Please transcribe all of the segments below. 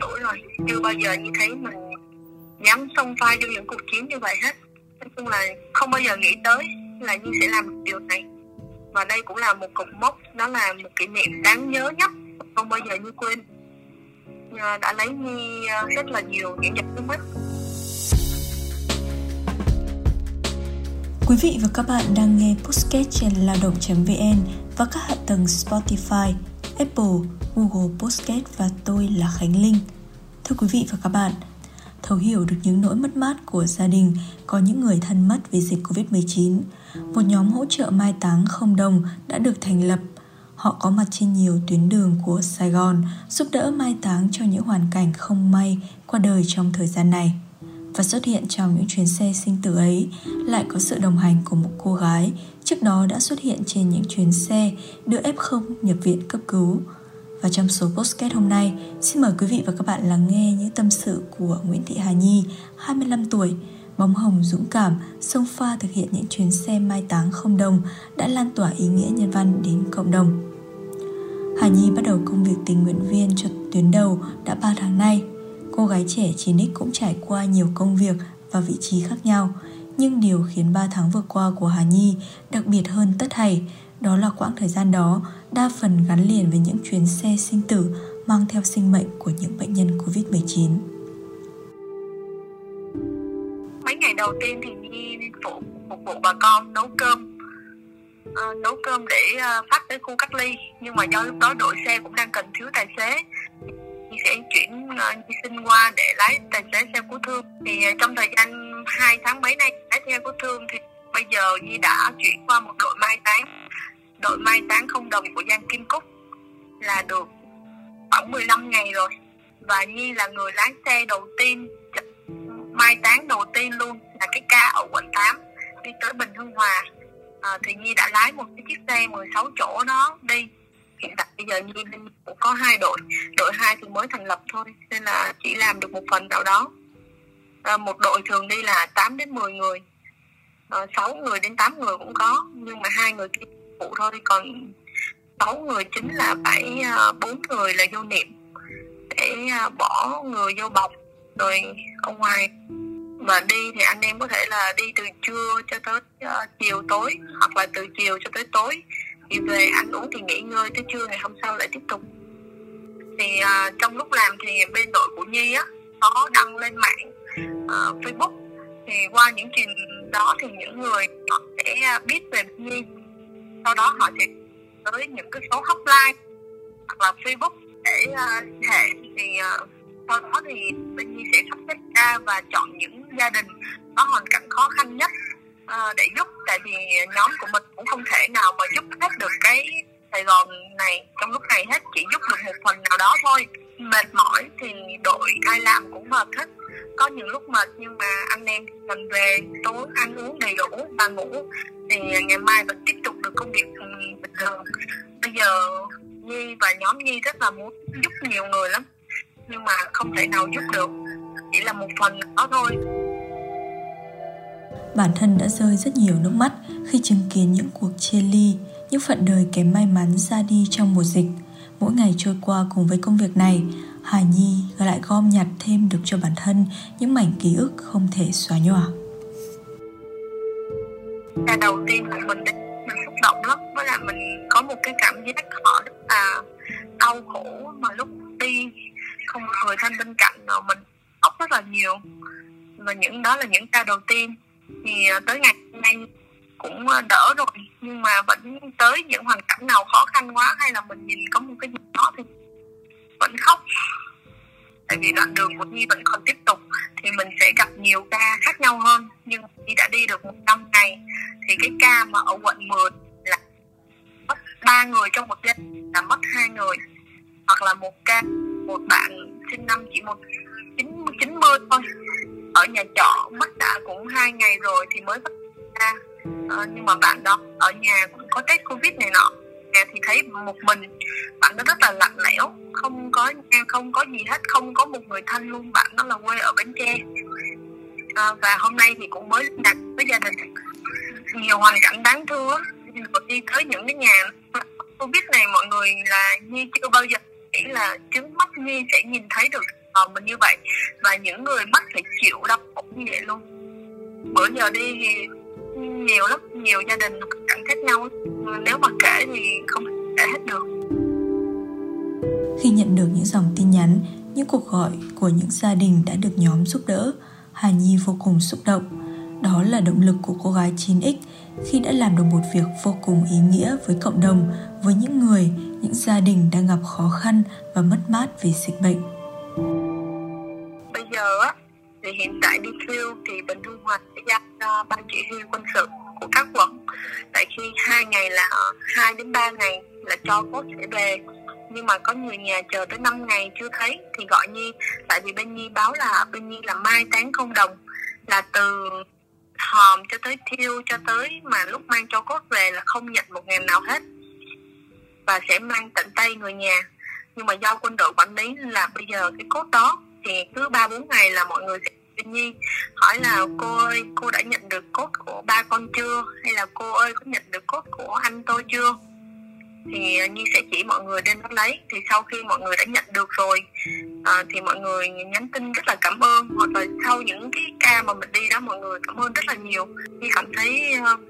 tuổi rồi. Chưa bao giờ như thấy mình dám xông pha vô những cuộc chiến như vậy hết. Nói chung là không bao giờ nghĩ tới là như sẽ làm được điều này. Và đây cũng là một cột mốc đó là một kỷ niệm đáng nhớ nhất. Không bao giờ như quên. Đã lấy Nhi ờ, rất là nhiều những giọt nước mắt. Quý vị và các bạn đang nghe Postcast trên lao động.vn và các hạ tầng Spotify, Apple, Google Postcast và tôi là Khánh Linh. Thưa quý vị và các bạn, thấu hiểu được những nỗi mất mát của gia đình có những người thân mất vì dịch Covid-19, một nhóm hỗ trợ mai táng không đồng đã được thành lập. Họ có mặt trên nhiều tuyến đường của Sài Gòn, giúp đỡ mai táng cho những hoàn cảnh không may qua đời trong thời gian này. Và xuất hiện trong những chuyến xe sinh tử ấy lại có sự đồng hành của một cô gái trước đó đã xuất hiện trên những chuyến xe đưa F0 nhập viện cấp cứu. Và trong số postcard hôm nay, xin mời quý vị và các bạn lắng nghe những tâm sự của Nguyễn Thị Hà Nhi, 25 tuổi, bóng hồng dũng cảm, sông pha thực hiện những chuyến xe mai táng không đồng đã lan tỏa ý nghĩa nhân văn đến cộng đồng. Hà Nhi bắt đầu công việc tình nguyện viên cho tuyến đầu đã 3 tháng nay. Cô gái trẻ 9X cũng trải qua nhiều công việc và vị trí khác nhau, nhưng điều khiến 3 tháng vừa qua của Hà Nhi đặc biệt hơn tất thảy đó là quãng thời gian đó đa phần gắn liền với những chuyến xe sinh tử mang theo sinh mệnh của những bệnh nhân Covid-19. Mấy ngày đầu tiên thì Nhi phụ phục vụ bà con nấu cơm. À, nấu cơm để uh, phát tới khu cách ly. Nhưng mà do lúc đó đội xe cũng đang cần thiếu tài xế. Nhi sẽ chuyển ờ, uh, Nhi xin qua để lái tài xế xe cứu thương. Thì uh, trong thời gian hai tháng mấy nay lái xe cứu thương thì bây giờ Nhi đã chuyển qua một đội mai táng đội mai táng không đồng của Giang Kim Cúc là được khoảng 15 ngày rồi. Và Nhi là người lái xe đầu tiên mai táng đầu tiên luôn là cái ca ở quận 8 đi tới Bình Hưng Hòa. À, thì Nhi đã lái một cái chiếc xe 16 chỗ đó đi. Hiện tại bây giờ Nhi cũng có hai đội đội hai thì mới thành lập thôi nên là chỉ làm được một phần nào đó. À, một đội thường đi là 8 đến 10 người. À, 6 người đến 8 người cũng có nhưng mà hai người kia phụ thôi còn sáu người chính là phải à, bốn người là vô niệm để à, bỏ người vô bọc rồi ở ngoài mà đi thì anh em có thể là đi từ trưa cho tới uh, chiều tối hoặc là từ chiều cho tới tối. Thì về ăn uống thì nghỉ ngơi tới trưa ngày hôm sau lại tiếp tục. Thì uh, trong lúc làm thì bên đội của Nhi á có đăng lên mạng uh, Facebook. Thì qua những chuyện đó thì những người họ sẽ biết về Nhi sau đó họ sẽ tới những cái số hotline hoặc là Facebook để uh, hệ. Thì uh, sau đó thì bên Nhi sẽ sắp xếp ra và chọn những gia đình có hoàn cảnh khó khăn nhất uh, để giúp. Tại vì nhóm của mình cũng không thể nào mà giúp hết được cái Sài Gòn này trong lúc này hết chỉ giúp được một phần nào đó thôi. Mệt mỏi thì đội ai làm cũng mệt hết có những lúc mệt nhưng mà anh em mình về tối ăn uống đầy đủ và ngủ thì ngày mai vẫn tiếp tục được công việc ừ, bình thường. Bây giờ Nhi và nhóm Nhi rất là muốn giúp nhiều người lắm, nhưng mà không thể nào giúp được. Chỉ là một phần đó thôi. Bản thân đã rơi rất nhiều nước mắt khi chứng kiến những cuộc chia ly, những phận đời kém may mắn ra đi trong mùa dịch. Mỗi ngày trôi qua cùng với công việc này Hà Nhi lại gom nhặt thêm được cho bản thân những mảnh ký ức không thể xóa nhòa. Là đầu tiên của mình mình xúc động lắm, với là mình có một cái cảm giác họ rất là đau khổ mà lúc đi không một người thân bên cạnh rồi mình khóc rất là nhiều. Và những đó là những ca đầu tiên. Thì à, tới ngày hôm nay cũng à, đỡ rồi. Nhưng mà vẫn tới những hoàn cảnh nào khó khăn quá hay là mình nhìn có một cái gì đó thì vẫn khóc vì đoạn đường của Nhi vẫn còn tiếp tục thì mình sẽ gặp nhiều ca khác nhau hơn. Nhưng Nhi đã đi được một năm ngày thì cái ca mà ở quận 10 là mất ba người trong một đêm là mất hai người. Hoặc là một ca một bạn sinh năm chỉ một chín chín mươi thôi. Ở nhà trọ mất đã cũng hai ngày rồi thì mới mất ra ờ, nhưng mà bạn đó ở nhà cũng có test covid này nọ thì thấy một mình. Bạn nó rất là lạnh lẽo không có không có gì hết không có một người thân luôn. Bạn nó là quê ở bến tre. À, và hôm nay thì cũng mới đặt với gia đình. Nhiều hoàn cảnh đáng thương đi tới những cái nhà covid này mọi người là như chưa bao giờ nghĩ là chứng mắt Nhi sẽ nhìn thấy được uh, mình như vậy. Và những người mắt phải chịu đau khổ như vậy luôn. Bữa giờ đi thì nhiều lắm nhiều gia đình khác nhau. Nếu mà kể thì không kể hết được. Khi nhận được những dòng tin nhắn những cuộc gọi của những gia đình đã được nhóm giúp đỡ Hà Nhi vô cùng xúc động. Đó là động lực của cô gái 9X khi đã làm được một việc vô cùng ý nghĩa với cộng đồng, với những người, những gia đình đang gặp khó khăn và mất mát vì dịch bệnh. Bây giờ thì hiện tại đi phiêu thì Bình Hương Hòa sẽ giao cho ban chỉ huy quân sự các quận. Tại khi hai ngày là hai đến ba ngày là cho cốt sẽ về. Nhưng mà có người nhà chờ tới 5 ngày chưa thấy thì gọi Nhi. Tại vì bên Nhi báo là bên Nhi là mai táng không đồng. Là từ hòm cho tới thiêu cho tới mà lúc mang cho cốt về là không nhận một ngàn nào hết. Và sẽ mang tận tay người nhà. Nhưng mà do quân đội quản lý là bây giờ cái cốt đó thì cứ ba bốn ngày là mọi người sẽ Nhi hỏi là cô ơi cô đã nhận được cốt của ba con chưa? Hay là cô ơi có nhận được cốt của anh tôi chưa? Thì à, Nhi sẽ chỉ mọi người đến đó lấy. Thì sau khi mọi người đã nhận được rồi à, thì mọi người nhắn tin rất là cảm ơn. Hoặc là sau những cái ca mà mình đi đó mọi người cảm ơn rất là nhiều. Nhi cảm thấy uh,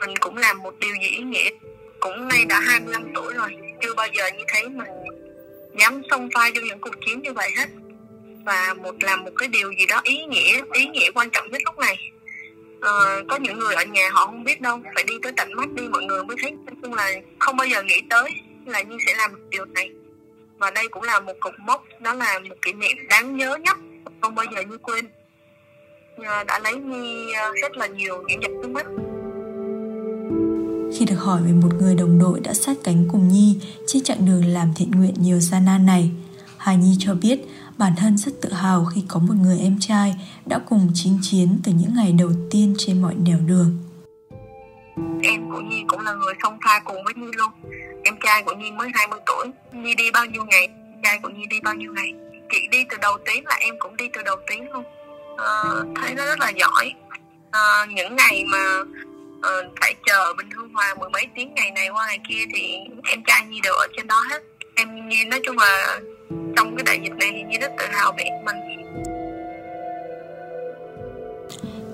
mình cũng làm một điều gì ý nghĩa. Cũng nay đã 25 tuổi rồi. Chưa bao giờ như thấy mình dám xông pha vô những cuộc chiến như vậy hết và một làm một cái điều gì đó ý nghĩa ý nghĩa quan trọng nhất lúc này. À, có những người ở nhà họ không biết đâu phải đi tới tận mắt đi mọi người mới thấy. Nói chung là không bao giờ nghĩ tới là như sẽ làm điều này. Và đây cũng là một cột mốc đó là một kỷ niệm đáng nhớ nhất không bao giờ như quên. À, đã lấy Nhi ờ, rất là nhiều những giọt nước mắt. Khi được hỏi về một người đồng đội đã sát cánh cùng Nhi trên chặng đường làm thiện nguyện nhiều gian nan này, Hà Nhi cho biết bản thân rất tự hào khi có một người em trai đã cùng chinh chiến từ những ngày đầu tiên trên mọi nẻo đường. Em của Nhi cũng là người song pha cùng với Nhi luôn. Em trai của Nhi mới 20 tuổi. Nhi đi bao nhiêu ngày, em trai của Nhi đi bao nhiêu ngày. Chị đi từ đầu tiếng là em cũng đi từ đầu tiếng luôn. À, thấy nó rất là giỏi. À, những ngày mà à, phải chờ Bình Hương Hòa mười mấy tiếng ngày này qua ngày kia thì em trai Nhi đều ở trên đó hết. Em Nhi nói chung là trong cái đại dịch này thì Nhi rất tự hào về mình.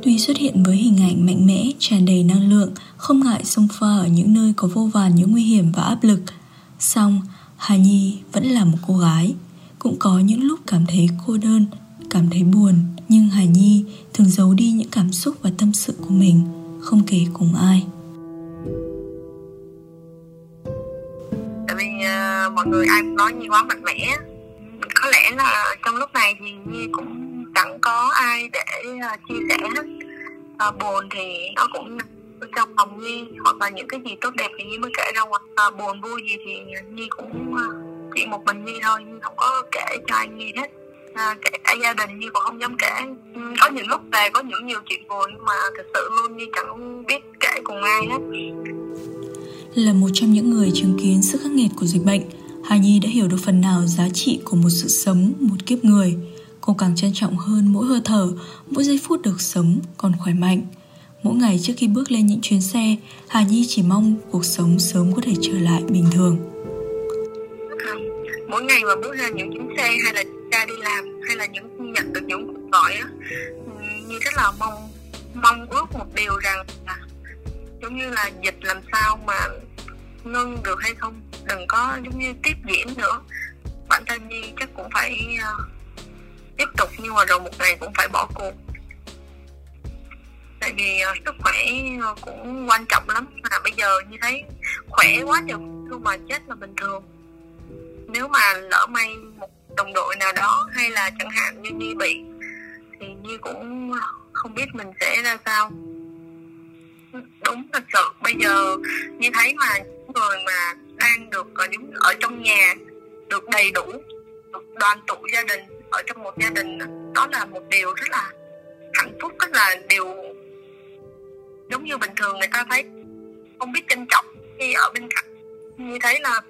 Tuy xuất hiện với hình ảnh mạnh mẽ, tràn đầy năng lượng, không ngại xông pha ở những nơi có vô vàn những nguy hiểm và áp lực, song Hà Nhi vẫn là một cô gái, cũng có những lúc cảm thấy cô đơn, cảm thấy buồn, nhưng Hà Nhi thường giấu đi những cảm xúc và tâm sự của mình, không kể cùng ai. Tại vì uh, mọi người ai cũng nói Nhi quá mạnh mẽ, có lẽ là trong lúc này thì Nhi cũng chẳng có ai để uh, chia sẻ hết. Uh, buồn thì nó cũng trong lòng Nhi hoặc là những cái gì tốt đẹp thì Nhi mới kể ra ngoài. Uh, buồn vui gì thì Nhi cũng uh, chỉ một mình Nhi thôi Nhi không có kể cho ai Nhi hết. À, kể cả gia đình Nhi cũng không dám kể. Ừ, có những lúc về có những nhiều chuyện buồn nhưng mà thật sự luôn Nhi chẳng biết kể cùng ai hết. Là một trong những người chứng kiến sự khắc nghiệt của dịch bệnh. Hà Nhi đã hiểu được phần nào giá trị của một sự sống, một kiếp người. Cô càng trân trọng hơn mỗi hơi thở, mỗi giây phút được sống còn khỏe mạnh. Mỗi ngày trước khi bước lên những chuyến xe, Hà Nhi chỉ mong cuộc sống sớm có thể trở lại bình thường. Mỗi ngày mà bước ra những chuyến xe hay là ra đi làm hay là những nhận được những cuộc gọi á, Nhi rất là mong mong ước một điều rằng là giống như là dịch làm sao mà ngưng được hay không đừng có giống như tiếp diễn nữa. Bản thân nhi chắc cũng phải uh, tiếp tục nhưng mà rồi một ngày cũng phải bỏ cuộc. Tại vì uh, sức khỏe uh, cũng quan trọng lắm. Mà bây giờ như thấy khỏe quá được luôn mà chết là bình thường. Nếu mà lỡ may một đồng đội nào đó hay là chẳng hạn như nhi bị thì nhi cũng không biết mình sẽ ra sao. Đúng thật sự bây giờ như thấy mà những người mà đang được ở, những, ở trong nhà được đầy đủ được đoàn tụ gia đình ở trong một gia đình đó là một điều rất là hạnh phúc rất là điều giống như bình thường người ta thấy. Không biết trân trọng khi ở bên cạnh. Như thấy là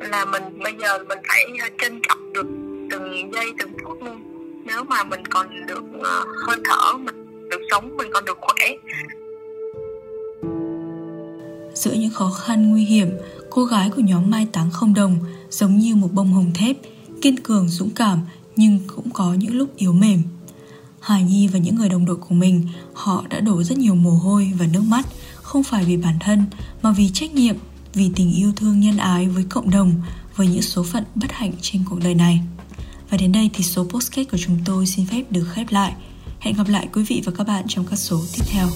là mình bây giờ mình phải à, trân trọng được từng giây từng phút luôn. Nếu mà mình còn được uh, hơi thở mình được sống mình còn được khỏe. Giữa những khó khăn nguy hiểm cô gái của nhóm mai táng không đồng giống như một bông hồng thép kiên cường dũng cảm nhưng cũng có những lúc yếu mềm. Hà Nhi và những người đồng đội của mình, họ đã đổ rất nhiều mồ hôi và nước mắt, không phải vì bản thân mà vì trách nhiệm, vì tình yêu thương nhân ái với cộng đồng, với những số phận bất hạnh trên cuộc đời này. Và đến đây thì số postcast của chúng tôi xin phép được khép lại. Hẹn gặp lại quý vị và các bạn trong các số tiếp theo.